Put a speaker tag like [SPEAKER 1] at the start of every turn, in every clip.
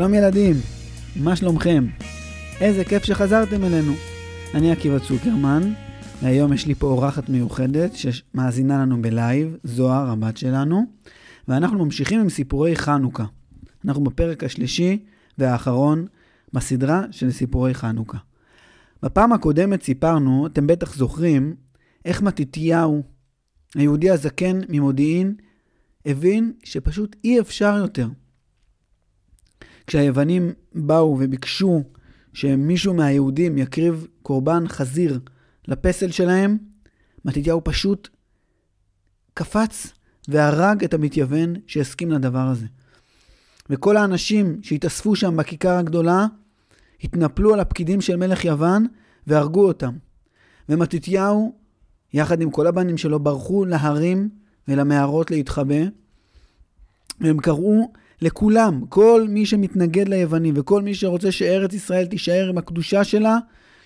[SPEAKER 1] שלום ילדים, מה שלומכם? איזה כיף שחזרתם אלינו. אני עקיבא צוקרמן, והיום יש לי פה אורחת מיוחדת שמאזינה לנו בלייב, זוהר, הבת שלנו, ואנחנו ממשיכים עם סיפורי חנוכה. אנחנו בפרק השלישי והאחרון בסדרה של סיפורי חנוכה. בפעם הקודמת סיפרנו, אתם בטח זוכרים, איך מתתיהו, היהודי הזקן ממודיעין, הבין שפשוט אי אפשר יותר. כשהיוונים באו וביקשו שמישהו מהיהודים יקריב קורבן חזיר לפסל שלהם, מתתיהו פשוט קפץ והרג את המתייוון שהסכים לדבר הזה. וכל האנשים שהתאספו שם בכיכר הגדולה, התנפלו על הפקידים של מלך יוון והרגו אותם. ומתתיהו, יחד עם כל הבנים שלו, ברחו להרים ולמערות להתחבא, והם קראו לכולם, כל מי שמתנגד ליוונים וכל מי שרוצה שארץ ישראל תישאר עם הקדושה שלה,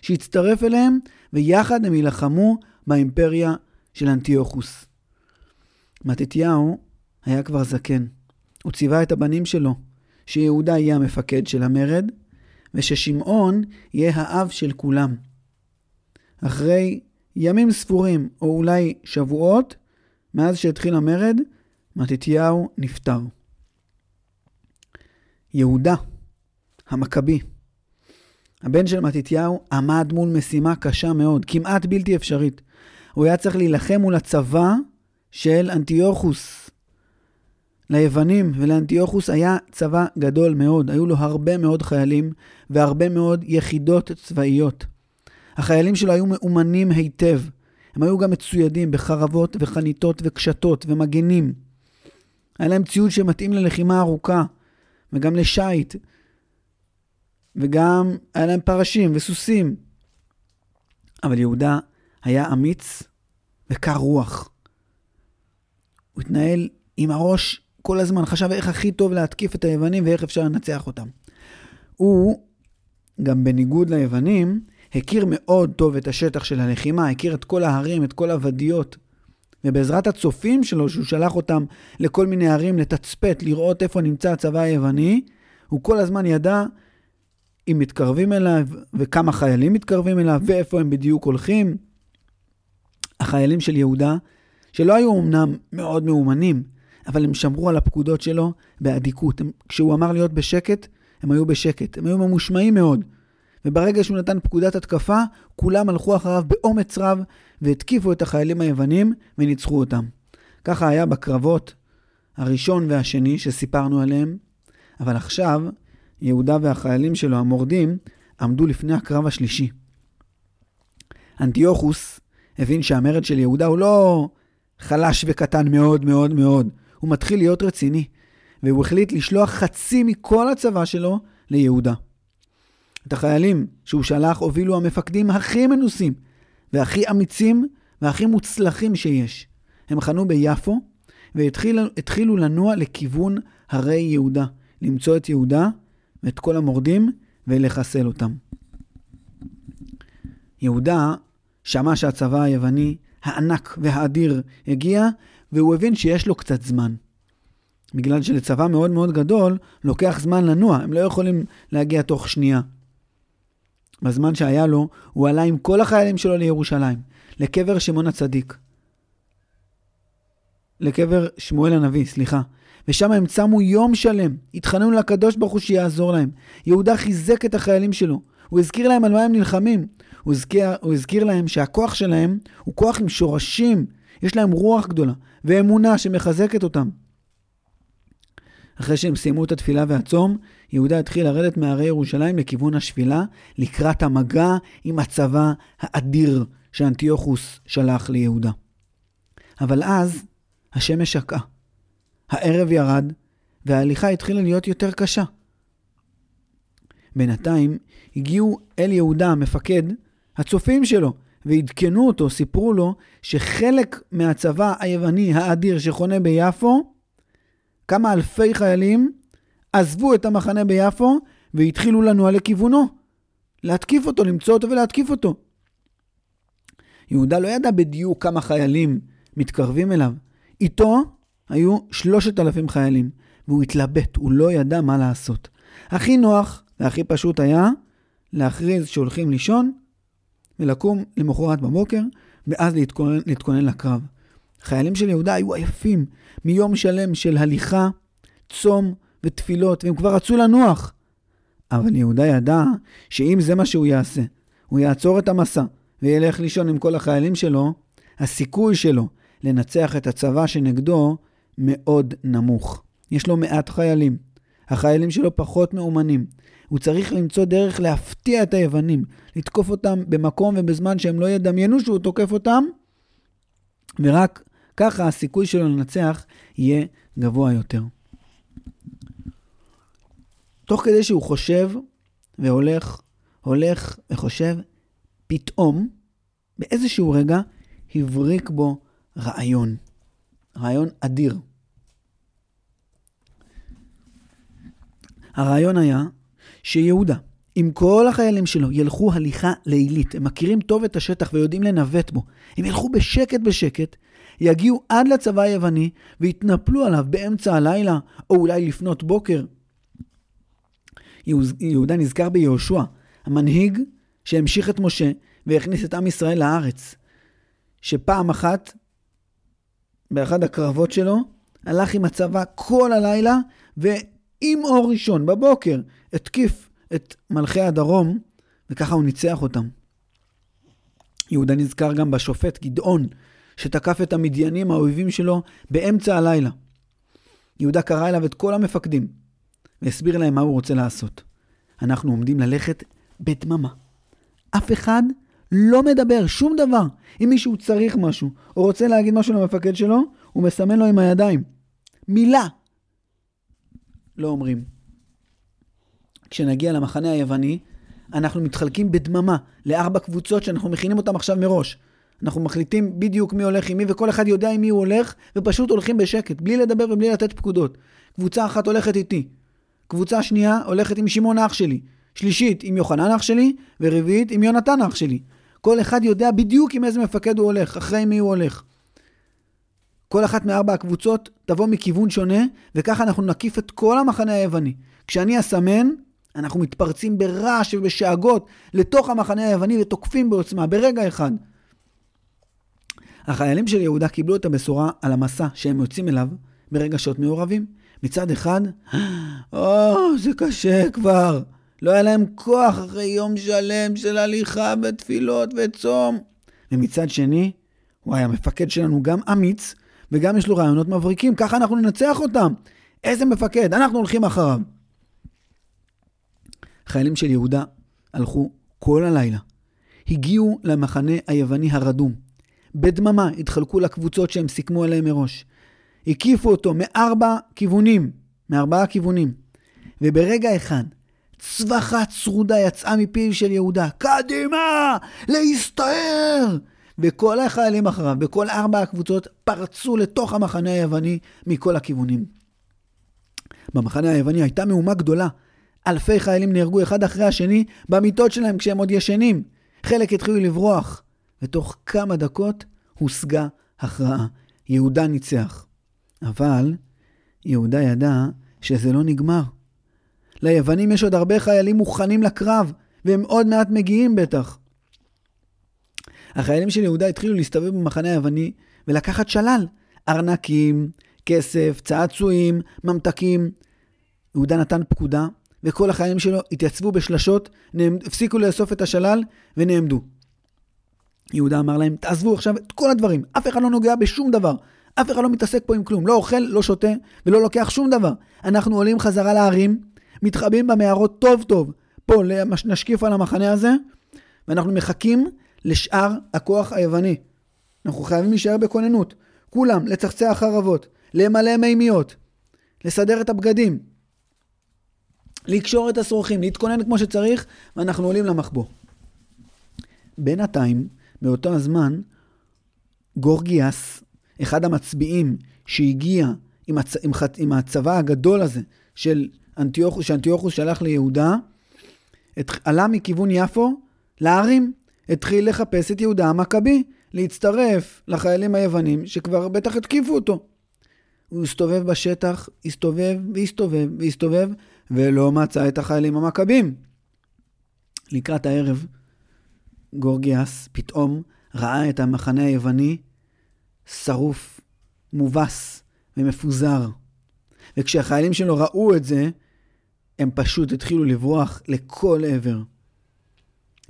[SPEAKER 1] שיצטרף אליהם, ויחד הם יילחמו באימפריה של אנטיוכוס. מתתיהו היה כבר זקן. הוא ציווה את הבנים שלו שיהודה יהיה המפקד של המרד, וששמעון יהיה האב של כולם. אחרי ימים ספורים, או אולי שבועות, מאז שהתחיל המרד, מתתיהו נפטר. יהודה, המכבי, הבן של מתתיהו, עמד מול משימה קשה מאוד, כמעט בלתי אפשרית. הוא היה צריך להילחם מול הצבא של אנטיוכוס. ליוונים ולאנטיוכוס היה צבא גדול מאוד, היו לו הרבה מאוד חיילים והרבה מאוד יחידות צבאיות. החיילים שלו היו מאומנים היטב. הם היו גם מצוידים בחרבות וחניתות וקשתות ומגנים. היה להם ציוד שמתאים ללחימה ארוכה. וגם לשיט, וגם היה להם פרשים וסוסים. אבל יהודה היה אמיץ וקר רוח. הוא התנהל עם הראש כל הזמן, חשב איך הכי טוב להתקיף את היוונים ואיך אפשר לנצח אותם. הוא, גם בניגוד ליוונים, הכיר מאוד טוב את השטח של הלחימה, הכיר את כל ההרים, את כל הוודיות. ובעזרת הצופים שלו, שהוא שלח אותם לכל מיני ערים לתצפת, לראות איפה נמצא הצבא היווני, הוא כל הזמן ידע אם מתקרבים אליו וכמה חיילים מתקרבים אליו ואיפה הם בדיוק הולכים. החיילים של יהודה, שלא היו אמנם מאוד מאומנים, אבל הם שמרו על הפקודות שלו באדיקות. הם, כשהוא אמר להיות בשקט, הם היו בשקט. הם היו ממושמעים מאוד. וברגע שהוא נתן פקודת התקפה, כולם הלכו אחריו באומץ רב והתקיפו את החיילים היוונים וניצחו אותם. ככה היה בקרבות הראשון והשני שסיפרנו עליהם, אבל עכשיו יהודה והחיילים שלו, המורדים, עמדו לפני הקרב השלישי. אנטיוכוס הבין שהמרד של יהודה הוא לא חלש וקטן מאוד מאוד מאוד, הוא מתחיל להיות רציני, והוא החליט לשלוח חצי מכל הצבא שלו ליהודה. את החיילים שהוא שלח הובילו המפקדים הכי מנוסים והכי אמיצים והכי מוצלחים שיש. הם חנו ביפו והתחילו לנוע לכיוון הרי יהודה, למצוא את יהודה ואת כל המורדים ולחסל אותם. יהודה שמע שהצבא היווני הענק והאדיר הגיע, והוא הבין שיש לו קצת זמן. בגלל שלצבא מאוד מאוד גדול לוקח זמן לנוע, הם לא יכולים להגיע תוך שנייה. בזמן שהיה לו, הוא עלה עם כל החיילים שלו לירושלים, לקבר שמעון הצדיק. לקבר שמואל הנביא, סליחה. ושם הם צמו יום שלם, התחננו לקדוש ברוך הוא שיעזור להם. יהודה חיזק את החיילים שלו, הוא הזכיר להם על מה הם נלחמים. הוא הזכיר, הוא הזכיר להם שהכוח שלהם הוא כוח עם שורשים, יש להם רוח גדולה, ואמונה שמחזקת אותם. אחרי שהם סיימו את התפילה והצום, יהודה התחיל לרדת מהרי ירושלים לכיוון השבילה, לקראת המגע עם הצבא האדיר שאנטיוכוס שלח ליהודה. אבל אז השמש שקעה. הערב ירד, וההליכה התחילה להיות יותר קשה. בינתיים הגיעו אל יהודה המפקד, הצופים שלו, ועדכנו אותו, סיפרו לו שחלק מהצבא היווני האדיר שחונה ביפו, כמה אלפי חיילים עזבו את המחנה ביפו והתחילו לנוע לכיוונו. להתקיף אותו, למצוא אותו ולהתקיף אותו. יהודה לא ידע בדיוק כמה חיילים מתקרבים אליו. איתו היו שלושת אלפים חיילים, והוא התלבט, הוא לא ידע מה לעשות. הכי נוח והכי פשוט היה להכריז שהולכים לישון ולקום למחרת בבוקר, ואז להתכונן, להתכונן לקרב. חיילים של יהודה היו עייפים מיום שלם של הליכה, צום ותפילות, והם כבר רצו לנוח. אבל יהודה ידע שאם זה מה שהוא יעשה, הוא יעצור את המסע וילך לישון עם כל החיילים שלו, הסיכוי שלו לנצח את הצבא שנגדו מאוד נמוך. יש לו מעט חיילים. החיילים שלו פחות מאומנים. הוא צריך למצוא דרך להפתיע את היוונים, לתקוף אותם במקום ובזמן שהם לא ידמיינו שהוא תוקף אותם, ורק ככה הסיכוי שלו לנצח יהיה גבוה יותר. תוך כדי שהוא חושב והולך, הולך וחושב, פתאום, באיזשהו רגע, הבריק בו רעיון. רעיון אדיר. הרעיון היה שיהודה, עם כל החיילים שלו, ילכו הליכה לילית. הם מכירים טוב את השטח ויודעים לנווט בו. הם ילכו בשקט בשקט, יגיעו עד לצבא היווני ויתנפלו עליו באמצע הלילה, או אולי לפנות בוקר. יהודה נזכר ביהושע, המנהיג שהמשיך את משה והכניס את עם ישראל לארץ. שפעם אחת, באחד הקרבות שלו, הלך עם הצבא כל הלילה, ועם אור ראשון, בבוקר, התקיף את מלכי הדרום, וככה הוא ניצח אותם. יהודה נזכר גם בשופט גדעון, שתקף את המדיינים האויבים שלו באמצע הלילה. יהודה קרא אליו את כל המפקדים, והסביר להם מה הוא רוצה לעשות. אנחנו עומדים ללכת בדממה. אף אחד לא מדבר, שום דבר. אם מישהו צריך משהו, או רוצה להגיד משהו למפקד שלו, הוא מסמן לו עם הידיים. מילה. לא אומרים. כשנגיע למחנה היווני, אנחנו מתחלקים בדממה לארבע קבוצות שאנחנו מכינים אותן עכשיו מראש. אנחנו מחליטים בדיוק מי הולך עם מי, וכל אחד יודע עם מי הוא הולך, ופשוט הולכים בשקט, בלי לדבר ובלי לתת פקודות. קבוצה אחת הולכת איתי, קבוצה שנייה הולכת עם שמעון אח שלי, שלישית עם יוחנן אח שלי, ורביעית עם יונתן אח שלי. כל אחד יודע בדיוק עם איזה מפקד הוא הולך, אחרי מי הוא הולך. כל אחת מארבע הקבוצות תבוא מכיוון שונה, וככה אנחנו נקיף את כל המחנה היווני. כשאני אסמן, אנחנו מתפרצים ברעש ובשאגות לתוך המחנה היווני ותוקפים בעוצמה, ברגע אחד. החיילים של יהודה קיבלו את הבשורה על המסע שהם יוצאים אליו ברגשות מעורבים. מצד אחד, או, זה קשה כבר. לא היה להם כוח אחרי יום שלם של הליכה ותפילות וצום. ומצד שני, וואי, המפקד שלנו גם אמיץ, וגם יש לו רעיונות מבריקים, ככה אנחנו ננצח אותם. איזה מפקד, אנחנו הולכים אחריו. חיילים של יהודה הלכו כל הלילה. הגיעו למחנה היווני הרדום. בדממה התחלקו לקבוצות שהם סיכמו עליהם מראש. הקיפו אותו מארבע כיוונים, מארבעה כיוונים. וברגע אחד, צווחה צרודה יצאה מפיו של יהודה, קדימה! להסתער! וכל החיילים אחריו, בכל ארבע הקבוצות, פרצו לתוך המחנה היווני מכל הכיוונים. במחנה היווני הייתה מהומה גדולה. אלפי חיילים נהרגו אחד אחרי השני במיטות שלהם כשהם עוד ישנים. חלק התחילו לברוח, ותוך כמה דקות הושגה הכרעה. יהודה ניצח. אבל יהודה ידע שזה לא נגמר. ליוונים יש עוד הרבה חיילים מוכנים לקרב, והם עוד מעט מגיעים בטח. החיילים של יהודה התחילו להסתובב במחנה היווני ולקחת שלל. ארנקים, כסף, צעצועים, ממתקים. יהודה נתן פקודה, וכל החיילים שלו התייצבו בשלשות, נעמד, הפסיקו לאסוף את השלל ונעמדו. יהודה אמר להם, תעזבו עכשיו את כל הדברים, אף אחד לא נוגע בשום דבר. אף אחד לא מתעסק פה עם כלום, לא אוכל, לא שותה ולא לוקח שום דבר. אנחנו עולים חזרה לערים, מתחבאים במערות טוב טוב, פה נשקיף על המחנה הזה, ואנחנו מחכים לשאר הכוח היווני. אנחנו חייבים להישאר בכוננות. כולם, לצחצח חרבות, למלא מימיות, לסדר את הבגדים, לקשור את השרוכים, להתכונן כמו שצריך, ואנחנו עולים למחבוא. בינתיים, באותו הזמן, גורגיאס, אחד המצביעים שהגיע עם, הצ... עם, ח... עם הצבא הגדול הזה של אנטיוכוס, שאנטיוכוס שלח ליהודה, את... עלה מכיוון יפו להרים, התחיל לחפש את יהודה המכבי, להצטרף לחיילים היוונים שכבר בטח התקיפו אותו. הוא הסתובב בשטח, הסתובב והסתובב והסתובב, ולא מצא את החיילים המכבים. לקראת הערב, גורגיאס פתאום ראה את המחנה היווני שרוף, מובס ומפוזר. וכשהחיילים שלו ראו את זה, הם פשוט התחילו לברוח לכל עבר.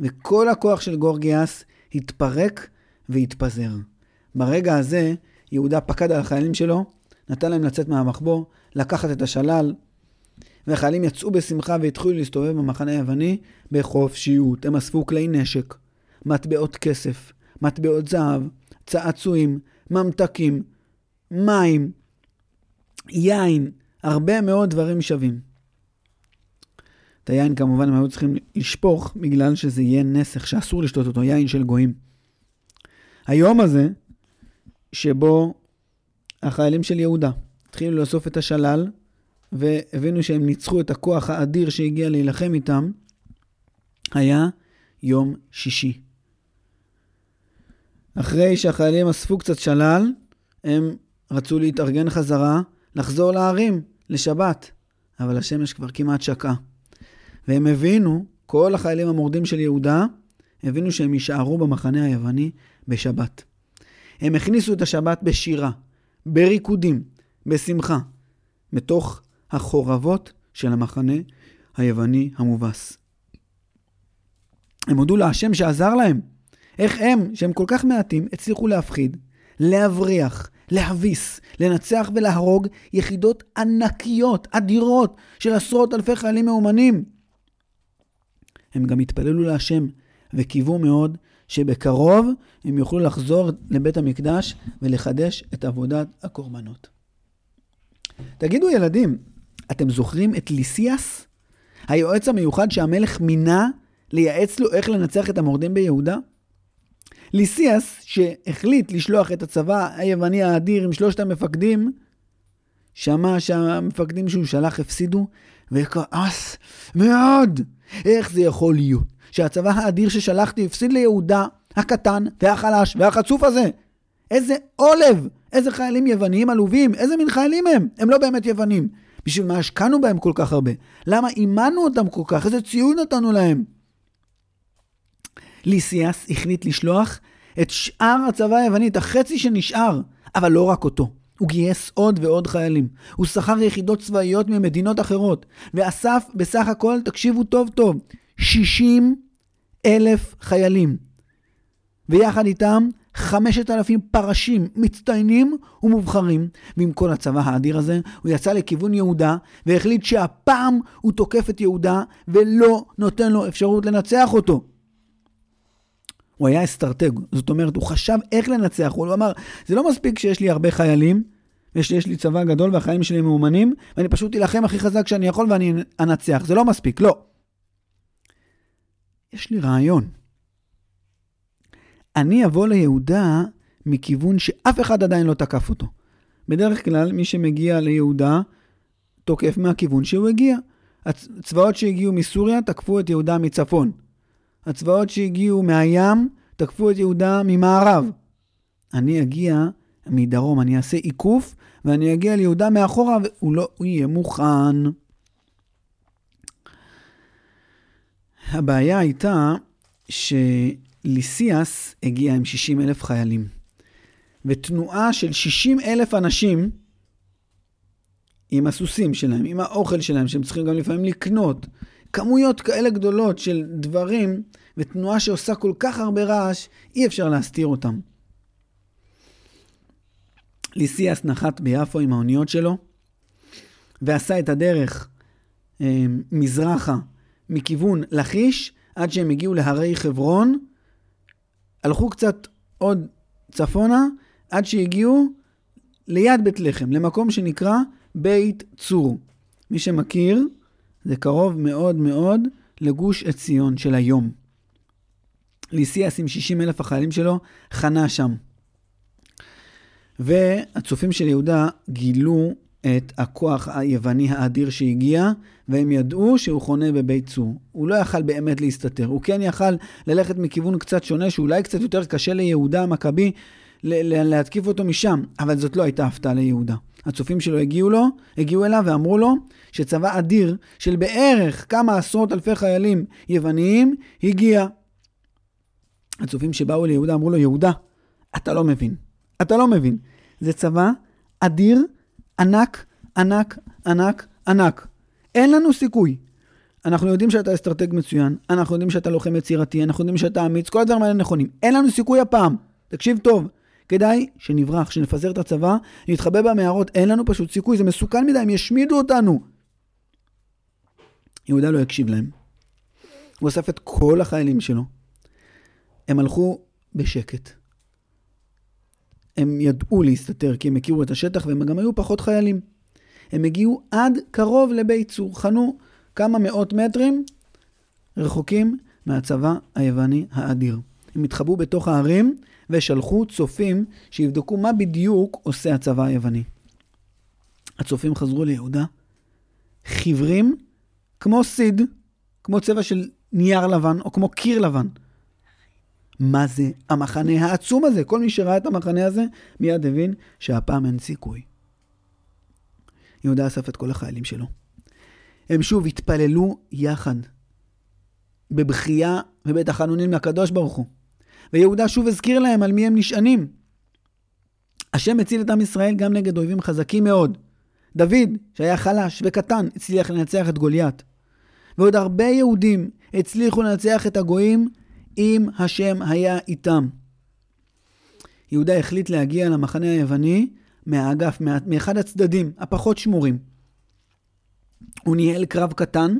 [SPEAKER 1] וכל הכוח של גורגיאס התפרק והתפזר. ברגע הזה, יהודה פקד על החיילים שלו, נתן להם לצאת מהמחבוא, לקחת את השלל, והחיילים יצאו בשמחה והתחילו להסתובב במחנה היווני בחופשיות. הם אספו כלי נשק, מטבעות כסף, מטבעות זהב, צעצועים, ממתקים, מים, יין, הרבה מאוד דברים שווים. את היין כמובן הם היו צריכים לשפוך בגלל שזה יהיה נסך שאסור לשתות אותו, יין של גויים. היום הזה, שבו החיילים של יהודה התחילו לאסוף את השלל, והבינו שהם ניצחו את הכוח האדיר שהגיע להילחם איתם, היה יום שישי. אחרי שהחיילים אספו קצת שלל, הם רצו להתארגן חזרה, לחזור לערים, לשבת, אבל השמש כבר כמעט שקעה. והם הבינו, כל החיילים המורדים של יהודה, הבינו שהם יישארו במחנה היווני בשבת. הם הכניסו את השבת בשירה, בריקודים, בשמחה, מתוך החורבות של המחנה היווני המובס. הם הודו להשם שעזר להם. איך הם, שהם כל כך מעטים, הצליחו להפחיד, להבריח, להביס, לנצח ולהרוג יחידות ענקיות, אדירות, של עשרות אלפי חיילים מאומנים. הם גם התפללו להשם וקיוו מאוד שבקרוב הם יוכלו לחזור לבית המקדש ולחדש את עבודת הקורבנות. תגידו ילדים, אתם זוכרים את ליסיאס? היועץ המיוחד שהמלך מינה לייעץ לו איך לנצח את המורדים ביהודה? ליסיאס, שהחליט לשלוח את הצבא היווני האדיר עם שלושת המפקדים, שמע שהמפקדים שהוא שלח הפסידו, וכעס מאוד. איך זה יכול להיות שהצבא האדיר ששלחתי הפסיד ליהודה הקטן והחלש והחצוף הזה? איזה עולב! איזה חיילים יוונים עלובים! איזה מין חיילים הם? הם לא באמת יוונים. בשביל מה השקענו בהם כל כך הרבה? למה אימנו אותם כל כך? איזה ציון נתנו להם? ליסיאס החליט לשלוח את שאר הצבא היווני, את החצי שנשאר, אבל לא רק אותו. הוא גייס עוד ועוד חיילים. הוא שכר יחידות צבאיות ממדינות אחרות, ואסף בסך הכל, תקשיבו טוב טוב, 60 אלף חיילים. ויחד איתם 5,000 פרשים מצטיינים ומובחרים, ועם כל הצבא האדיר הזה, הוא יצא לכיוון יהודה, והחליט שהפעם הוא תוקף את יהודה, ולא נותן לו אפשרות לנצח אותו. הוא היה אסטרטג, זאת אומרת, הוא חשב איך לנצח, הוא אמר, זה לא מספיק שיש לי הרבה חיילים, ויש לי צבא גדול והחיילים שלי מאומנים, ואני פשוט אלחם הכי חזק שאני יכול ואני אנצח, זה לא מספיק, לא. יש לי רעיון. אני אבוא ליהודה מכיוון שאף אחד עדיין לא תקף אותו. בדרך כלל, מי שמגיע ליהודה תוקף מהכיוון שהוא הגיע. הצבאות שהגיעו מסוריה תקפו את יהודה מצפון. הצבאות שהגיעו מהים תקפו את יהודה ממערב. אני אגיע מדרום, אני אעשה עיקוף ואני אגיע ליהודה מאחורה והוא לא הוא יהיה מוכן. הבעיה הייתה שליסיאס הגיע עם 60 אלף חיילים. ותנועה של 60 אלף אנשים עם הסוסים שלהם, עם האוכל שלהם, שהם צריכים גם לפעמים לקנות, כמויות כאלה גדולות של דברים, ותנועה שעושה כל כך הרבה רעש, אי אפשר להסתיר אותם. ליסיאס נחת ביפו עם האוניות שלו, ועשה את הדרך אה, מזרחה מכיוון לכיש, עד שהם הגיעו להרי חברון, הלכו קצת עוד צפונה, עד שהגיעו ליד בית לחם, למקום שנקרא בית צור. מי שמכיר, זה קרוב מאוד מאוד לגוש עציון של היום. ליסיאס עם 60 אלף החיילים שלו חנה שם. והצופים של יהודה גילו את הכוח היווני האדיר שהגיע, והם ידעו שהוא חונה בבית צור. הוא לא יכל באמת להסתתר. הוא כן יכל ללכת מכיוון קצת שונה, שאולי קצת יותר קשה ליהודה המכבי להתקיף אותו משם, אבל זאת לא הייתה הפתעה ליהודה. הצופים שלו הגיעו לו, הגיעו אליו ואמרו לו שצבא אדיר של בערך כמה עשרות אלפי חיילים יווניים הגיע. הצופים שבאו ליהודה אמרו לו, יהודה, אתה לא מבין. אתה לא מבין. זה צבא אדיר, ענק, ענק, ענק, ענק. אין לנו סיכוי. אנחנו יודעים שאתה אסטרטג מצוין, אנחנו יודעים שאתה לוחם יצירתי, אנחנו יודעים שאתה אמיץ, כל הדברים האלה נכונים. אין לנו סיכוי הפעם. תקשיב טוב. כדאי שנברח, שנפזר את הצבא, נתחבא במערות, אין לנו פשוט סיכוי, זה מסוכן מדי, הם ישמידו אותנו. יהודה לא הקשיב להם. הוא אסף את כל החיילים שלו. הם הלכו בשקט. הם ידעו להסתתר כי הם הכירו את השטח והם גם היו פחות חיילים. הם הגיעו עד קרוב לבית צור, חנו כמה מאות מטרים רחוקים מהצבא היווני האדיר. הם התחבאו בתוך הערים ושלחו צופים שיבדקו מה בדיוק עושה הצבא היווני. הצופים חזרו ליהודה, חיוורים כמו סיד, כמו צבע של נייר לבן או כמו קיר לבן. מה זה המחנה העצום הזה? כל מי שראה את המחנה הזה מיד הבין שהפעם אין סיכוי. יהודה אסף את כל החיילים שלו. הם שוב התפללו יחד, בבכייה ובית החנונים לקדוש ברוך הוא. ויהודה שוב הזכיר להם על מי הם נשענים. השם הציל את עם ישראל גם נגד אויבים חזקים מאוד. דוד, שהיה חלש וקטן, הצליח לנצח את גוליית. ועוד הרבה יהודים הצליחו לנצח את הגויים אם השם היה איתם. יהודה החליט להגיע למחנה היווני מהאגף, מאחד הצדדים הפחות שמורים. הוא ניהל קרב קטן,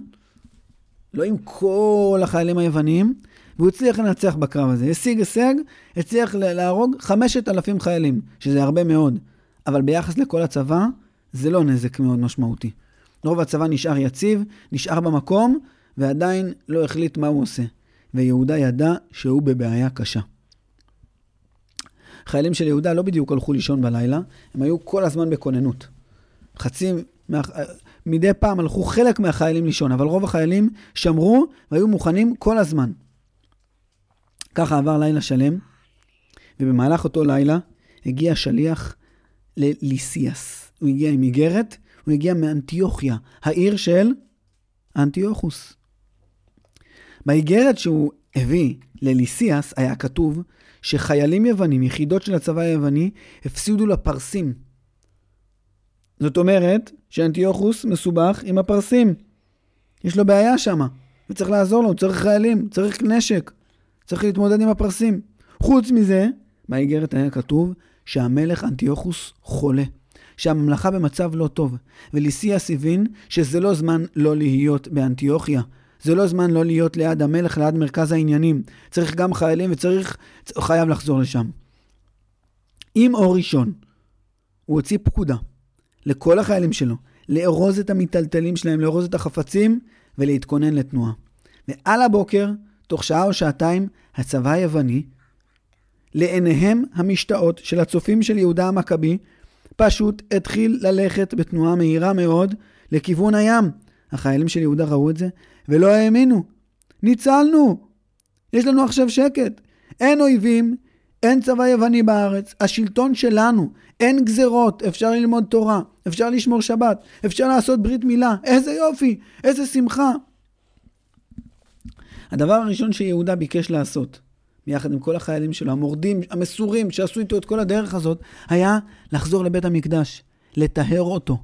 [SPEAKER 1] לא עם כל החיילים היוונים, והוא הצליח לנצח בקרב הזה. השיג הישג, הצליח להרוג 5,000 חיילים, שזה הרבה מאוד. אבל ביחס לכל הצבא, זה לא נזק מאוד משמעותי. רוב הצבא נשאר יציב, נשאר במקום, ועדיין לא החליט מה הוא עושה. ויהודה ידע שהוא בבעיה קשה. חיילים של יהודה לא בדיוק הלכו לישון בלילה, הם היו כל הזמן בכוננות. חצי, מה... מדי פעם הלכו חלק מהחיילים לישון, אבל רוב החיילים שמרו והיו מוכנים כל הזמן. ככה עבר לילה שלם, ובמהלך אותו לילה הגיע שליח לליסיאס. הוא הגיע עם איגרת, הוא הגיע מאנטיוכיה, העיר של אנטיוכוס. באיגרת שהוא הביא לליסיאס היה כתוב שחיילים יוונים, יחידות של הצבא היווני, הפסידו לפרסים. זאת אומרת שאנטיוכוס מסובך עם הפרסים. יש לו בעיה שם, וצריך לעזור לו, צריך חיילים, צריך נשק. צריך להתמודד עם הפרסים. חוץ מזה, באיגרת היה כתוב שהמלך אנטיוכוס חולה, שהממלכה במצב לא טוב, וליסיאס הבין שזה לא זמן לא להיות באנטיוכיה. זה לא זמן לא להיות ליד המלך, ליד מרכז העניינים. צריך גם חיילים וצריך, חייב לחזור לשם. עם אור ראשון, הוא הוציא פקודה לכל החיילים שלו, לארוז את המיטלטלים שלהם, לארוז את החפצים ולהתכונן לתנועה. ועל הבוקר תוך שעה או שעתיים, הצבא היווני, לעיניהם המשתאות של הצופים של יהודה המכבי, פשוט התחיל ללכת בתנועה מהירה מאוד לכיוון הים. החיילים של יהודה ראו את זה ולא האמינו. ניצלנו! יש לנו עכשיו שקט. אין אויבים, אין צבא יווני בארץ, השלטון שלנו, אין גזרות, אפשר ללמוד תורה, אפשר לשמור שבת, אפשר לעשות ברית מילה, איזה יופי, איזה שמחה. הדבר הראשון שיהודה ביקש לעשות, ביחד עם כל החיילים שלו, המורדים, המסורים, שעשו איתו את כל הדרך הזאת, היה לחזור לבית המקדש, לטהר אותו,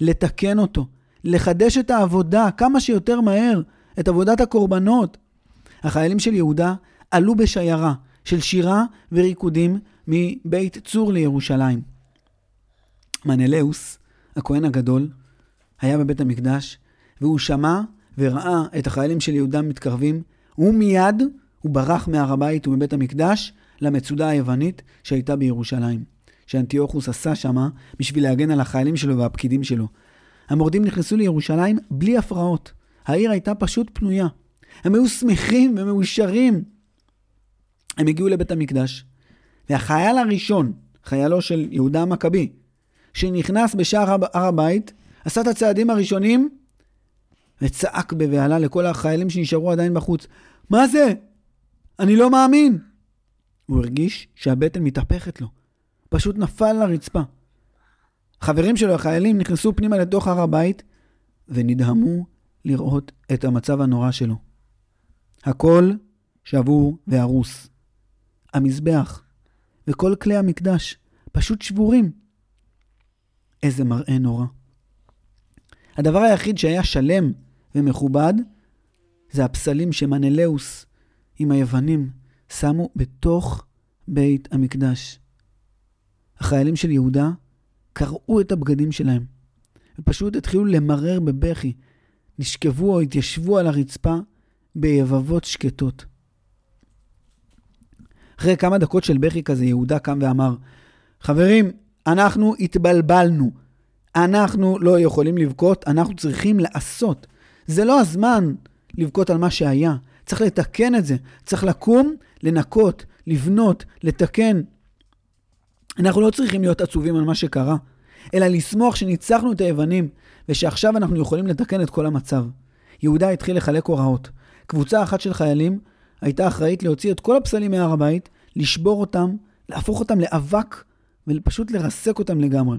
[SPEAKER 1] לתקן אותו, לחדש את העבודה כמה שיותר מהר, את עבודת הקורבנות. החיילים של יהודה עלו בשיירה של שירה וריקודים מבית צור לירושלים. מנלאוס, הכהן הגדול, היה בבית המקדש, והוא שמע וראה את החיילים של יהודה מתקרבים, הוא מיד, הוא ברח מהר הבית ומבית המקדש למצודה היוונית שהייתה בירושלים, שאנטיוכוס עשה שמה בשביל להגן על החיילים שלו והפקידים שלו. המורדים נכנסו לירושלים בלי הפרעות. העיר הייתה פשוט פנויה. הם היו שמחים ומאושרים. הם הגיעו לבית המקדש, והחייל הראשון, חיילו של יהודה המכבי, שנכנס בשער הר הבית, עשה את הצעדים הראשונים וצעק בבהלה לכל החיילים שנשארו עדיין בחוץ, מה זה? אני לא מאמין! הוא הרגיש שהבטן מתהפכת לו. פשוט נפל לרצפה. חברים שלו, החיילים, נכנסו פנימה לתוך הר הבית ונדהמו לראות את המצב הנורא שלו. הכל שבור והרוס. המזבח וכל כלי המקדש פשוט שבורים. איזה מראה נורא. הדבר היחיד שהיה שלם ומכובד זה הפסלים שמנלאוס עם היוונים שמו בתוך בית המקדש. החיילים של יהודה קרעו את הבגדים שלהם, ופשוט התחילו למרר בבכי. נשכבו או התיישבו על הרצפה ביבבות שקטות. אחרי כמה דקות של בכי כזה, יהודה קם ואמר, חברים, אנחנו התבלבלנו. אנחנו לא יכולים לבכות, אנחנו צריכים לעשות. זה לא הזמן לבכות על מה שהיה. צריך לתקן את זה. צריך לקום, לנקות, לבנות, לתקן. אנחנו לא צריכים להיות עצובים על מה שקרה, אלא לשמוח שניצחנו את היוונים, ושעכשיו אנחנו יכולים לתקן את כל המצב. יהודה התחיל לחלק הוראות. קבוצה אחת של חיילים הייתה אחראית להוציא את כל הפסלים מהר הבית, לשבור אותם, להפוך אותם לאבק ופשוט לרסק אותם לגמרי.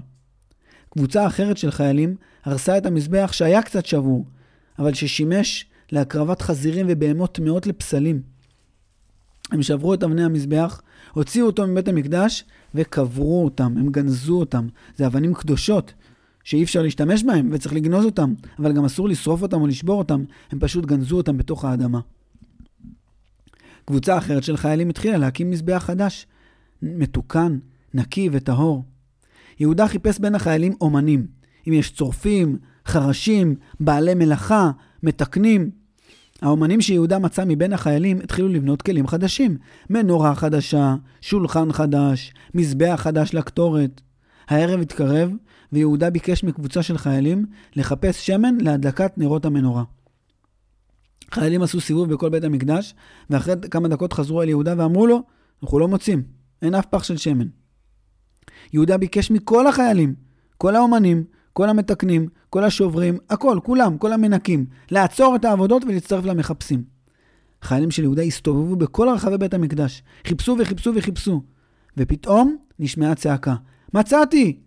[SPEAKER 1] קבוצה אחרת של חיילים הרסה את המזבח שהיה קצת שבור, אבל ששימש להקרבת חזירים ובהמות טמאות לפסלים. הם שברו את אבני המזבח, הוציאו אותו מבית המקדש וקברו אותם, הם גנזו אותם. זה אבנים קדושות שאי אפשר להשתמש בהם וצריך לגנוז אותם, אבל גם אסור לשרוף אותם או לשבור אותם, הם פשוט גנזו אותם בתוך האדמה. קבוצה אחרת של חיילים התחילה להקים מזבח חדש, מתוקן, נקי וטהור. יהודה חיפש בין החיילים אומנים, אם יש צורפים, חרשים, בעלי מלאכה, מתקנים. האומנים שיהודה מצא מבין החיילים התחילו לבנות כלים חדשים. מנורה חדשה, שולחן חדש, מזבח חדש לקטורת. הערב התקרב, ויהודה ביקש מקבוצה של חיילים לחפש שמן להדלקת נרות המנורה. חיילים עשו סיבוב בכל בית המקדש, ואחרי כמה דקות חזרו אל יהודה ואמרו לו, אנחנו לא מוצאים, אין אף פח של שמן. יהודה ביקש מכל החיילים, כל האומנים, כל המתקנים, כל השוברים, הכל, כולם, כל המנקים, לעצור את העבודות ולהצטרף למחפשים. חיילים של יהודה הסתובבו בכל רחבי בית המקדש, חיפשו וחיפשו וחיפשו, ופתאום נשמעה צעקה, מצאתי!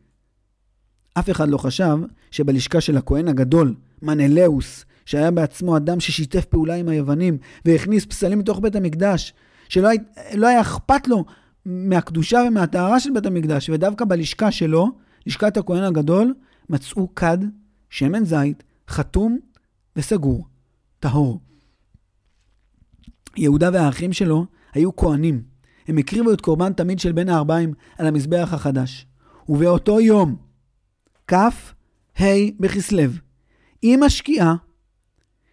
[SPEAKER 1] אף אחד לא חשב שבלשכה של הכהן הגדול, מנלאוס, שהיה בעצמו אדם ששיתף פעולה עם היוונים והכניס פסלים לתוך בית המקדש, שלא היה, לא היה אכפת לו מהקדושה ומהטהרה של בית המקדש, ודווקא בלשכה שלו, לשכת הכהן הגדול, מצאו כד, שמן זית, חתום וסגור, טהור. יהודה והאחים שלו היו כהנים. הם הקריבו את קורבן תמיד של בין הארבעים על המזבח החדש. ובאותו יום, כ' ה' בכסלו, עם השקיעה,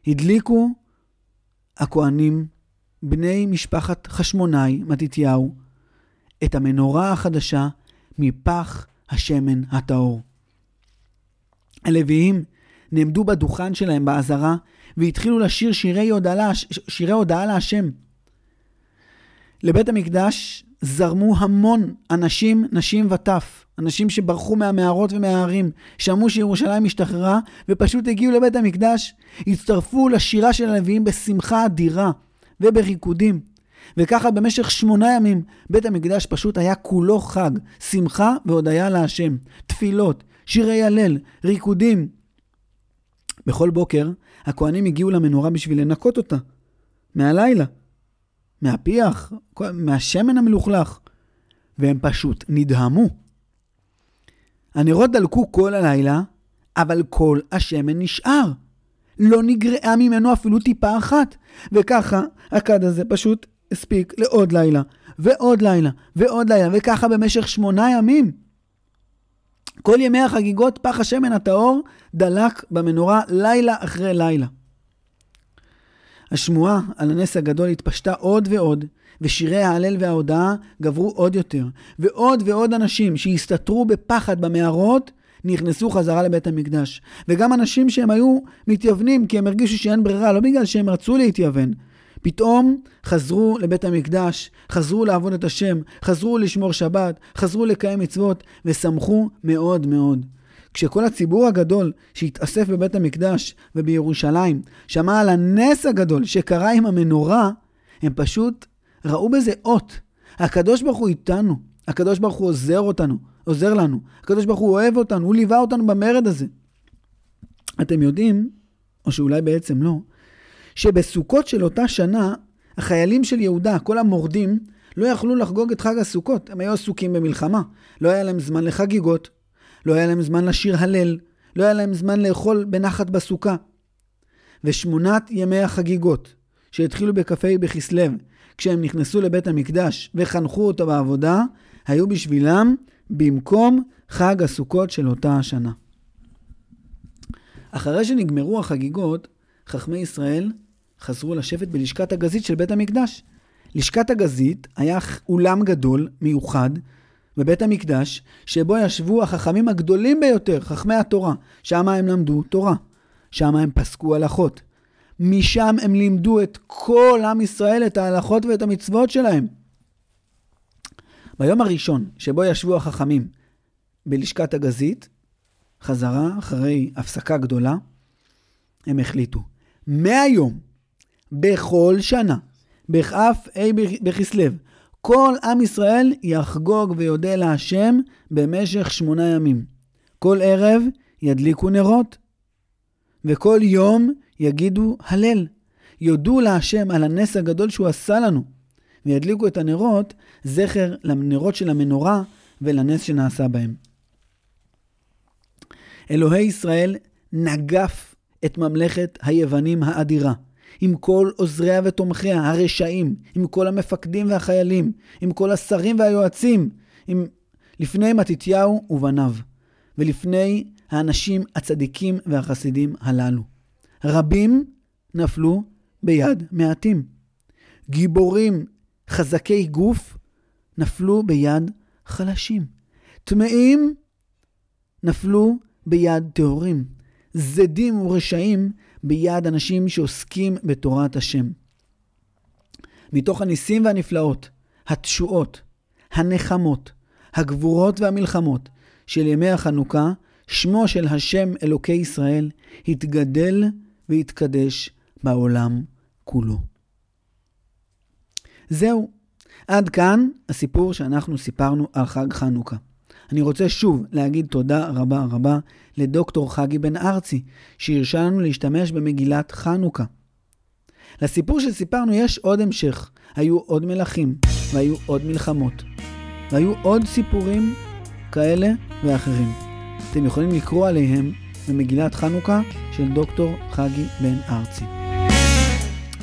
[SPEAKER 1] הדליקו הכהנים, בני משפחת חשמונאי, מתתיהו, את המנורה החדשה מפח השמן הטהור. הלוויים נעמדו בדוכן שלהם בעזרה והתחילו לשיר שירי הודעה, שירי הודעה להשם. לבית המקדש זרמו המון אנשים, נשים וטף, אנשים שברחו מהמערות ומההרים, שמעו שירושלים השתחררה ופשוט הגיעו לבית המקדש, הצטרפו לשירה של הלוויים בשמחה אדירה ובריקודים. וככה במשך שמונה ימים בית המקדש פשוט היה כולו חג, שמחה והודיה להשם, תפילות, שירי הלל, ריקודים. בכל בוקר הכהנים הגיעו למנורה בשביל לנקות אותה, מהלילה, מהפיח, מהשמן המלוכלך, והם פשוט נדהמו. הנרות דלקו כל הלילה, אבל כל השמן נשאר. לא נגרעה ממנו אפילו טיפה אחת. וככה, הכד הזה פשוט הספיק לעוד לילה, ועוד לילה, ועוד לילה, וככה במשך שמונה ימים. כל ימי החגיגות פח השמן הטהור דלק במנורה לילה אחרי לילה. השמועה על הנס הגדול התפשטה עוד ועוד, ושירי ההלל וההודאה גברו עוד יותר, ועוד ועוד אנשים שהסתתרו בפחד במערות, נכנסו חזרה לבית המקדש. וגם אנשים שהם היו מתייוונים כי הם הרגישו שאין ברירה, לא בגלל שהם רצו להתייוון, פתאום חזרו לבית המקדש, חזרו לעבוד את השם, חזרו לשמור שבת, חזרו לקיים מצוות, ושמחו מאוד מאוד. כשכל הציבור הגדול שהתאסף בבית המקדש ובירושלים שמע על הנס הגדול שקרה עם המנורה, הם פשוט ראו בזה אות. הקדוש ברוך הוא איתנו, הקדוש ברוך הוא עוזר אותנו, עוזר לנו. הקדוש ברוך הוא אוהב אותנו, הוא ליווה אותנו במרד הזה. אתם יודעים, או שאולי בעצם לא, שבסוכות של אותה שנה, החיילים של יהודה, כל המורדים, לא יכלו לחגוג את חג הסוכות. הם היו עסוקים במלחמה. לא היה להם זמן לחגיגות, לא היה להם זמן לשיר הלל, לא היה להם זמן לאכול בנחת בסוכה. ושמונת ימי החגיגות, שהתחילו בכ"ה בכסלו, כשהם נכנסו לבית המקדש וחנכו אותו בעבודה, היו בשבילם במקום חג הסוכות של אותה השנה. אחרי שנגמרו החגיגות, חכמי ישראל חזרו לשבת בלשכת הגזית של בית המקדש. לשכת הגזית היה אולם גדול, מיוחד, בבית המקדש, שבו ישבו החכמים הגדולים ביותר, חכמי התורה. שם הם למדו תורה. שם הם פסקו הלכות. משם הם לימדו את כל עם ישראל את ההלכות ואת המצוות שלהם. ביום הראשון שבו ישבו החכמים בלשכת הגזית, חזרה אחרי הפסקה גדולה, הם החליטו, מהיום, בכל שנה, בכ"ה בכסלו, כל עם ישראל יחגוג ויודה להשם במשך שמונה ימים. כל ערב ידליקו נרות, וכל יום יגידו הלל. יודו להשם על הנס הגדול שהוא עשה לנו, וידליקו את הנרות, זכר לנרות של המנורה ולנס שנעשה בהם. אלוהי ישראל נגף את ממלכת היוונים האדירה. עם כל עוזריה ותומכיה, הרשעים, עם כל המפקדים והחיילים, עם כל השרים והיועצים, עם... לפני מתתיהו ובניו, ולפני האנשים הצדיקים והחסידים הללו. רבים נפלו ביד מעטים. גיבורים חזקי גוף נפלו ביד חלשים. טמאים נפלו ביד טהורים. זדים ורשעים ביד אנשים שעוסקים בתורת השם. מתוך הניסים והנפלאות, התשועות, הנחמות, הגבורות והמלחמות של ימי החנוכה, שמו של השם אלוקי ישראל התגדל והתקדש בעולם כולו. זהו, עד כאן הסיפור שאנחנו סיפרנו על חג חנוכה. אני רוצה שוב להגיד תודה רבה רבה לדוקטור חגי בן ארצי, שהרשה לנו להשתמש במגילת חנוכה. לסיפור שסיפרנו יש עוד המשך. היו עוד מלכים, והיו עוד מלחמות, והיו עוד סיפורים כאלה ואחרים. אתם יכולים לקרוא עליהם במגילת חנוכה של דוקטור חגי בן ארצי.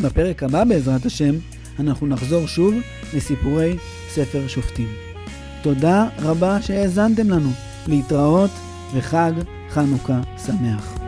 [SPEAKER 1] בפרק הבא, בעזרת השם, אנחנו נחזור שוב לסיפורי ספר שופטים. תודה רבה שהאזנתם לנו. להתראות וחג חנוכה שמח.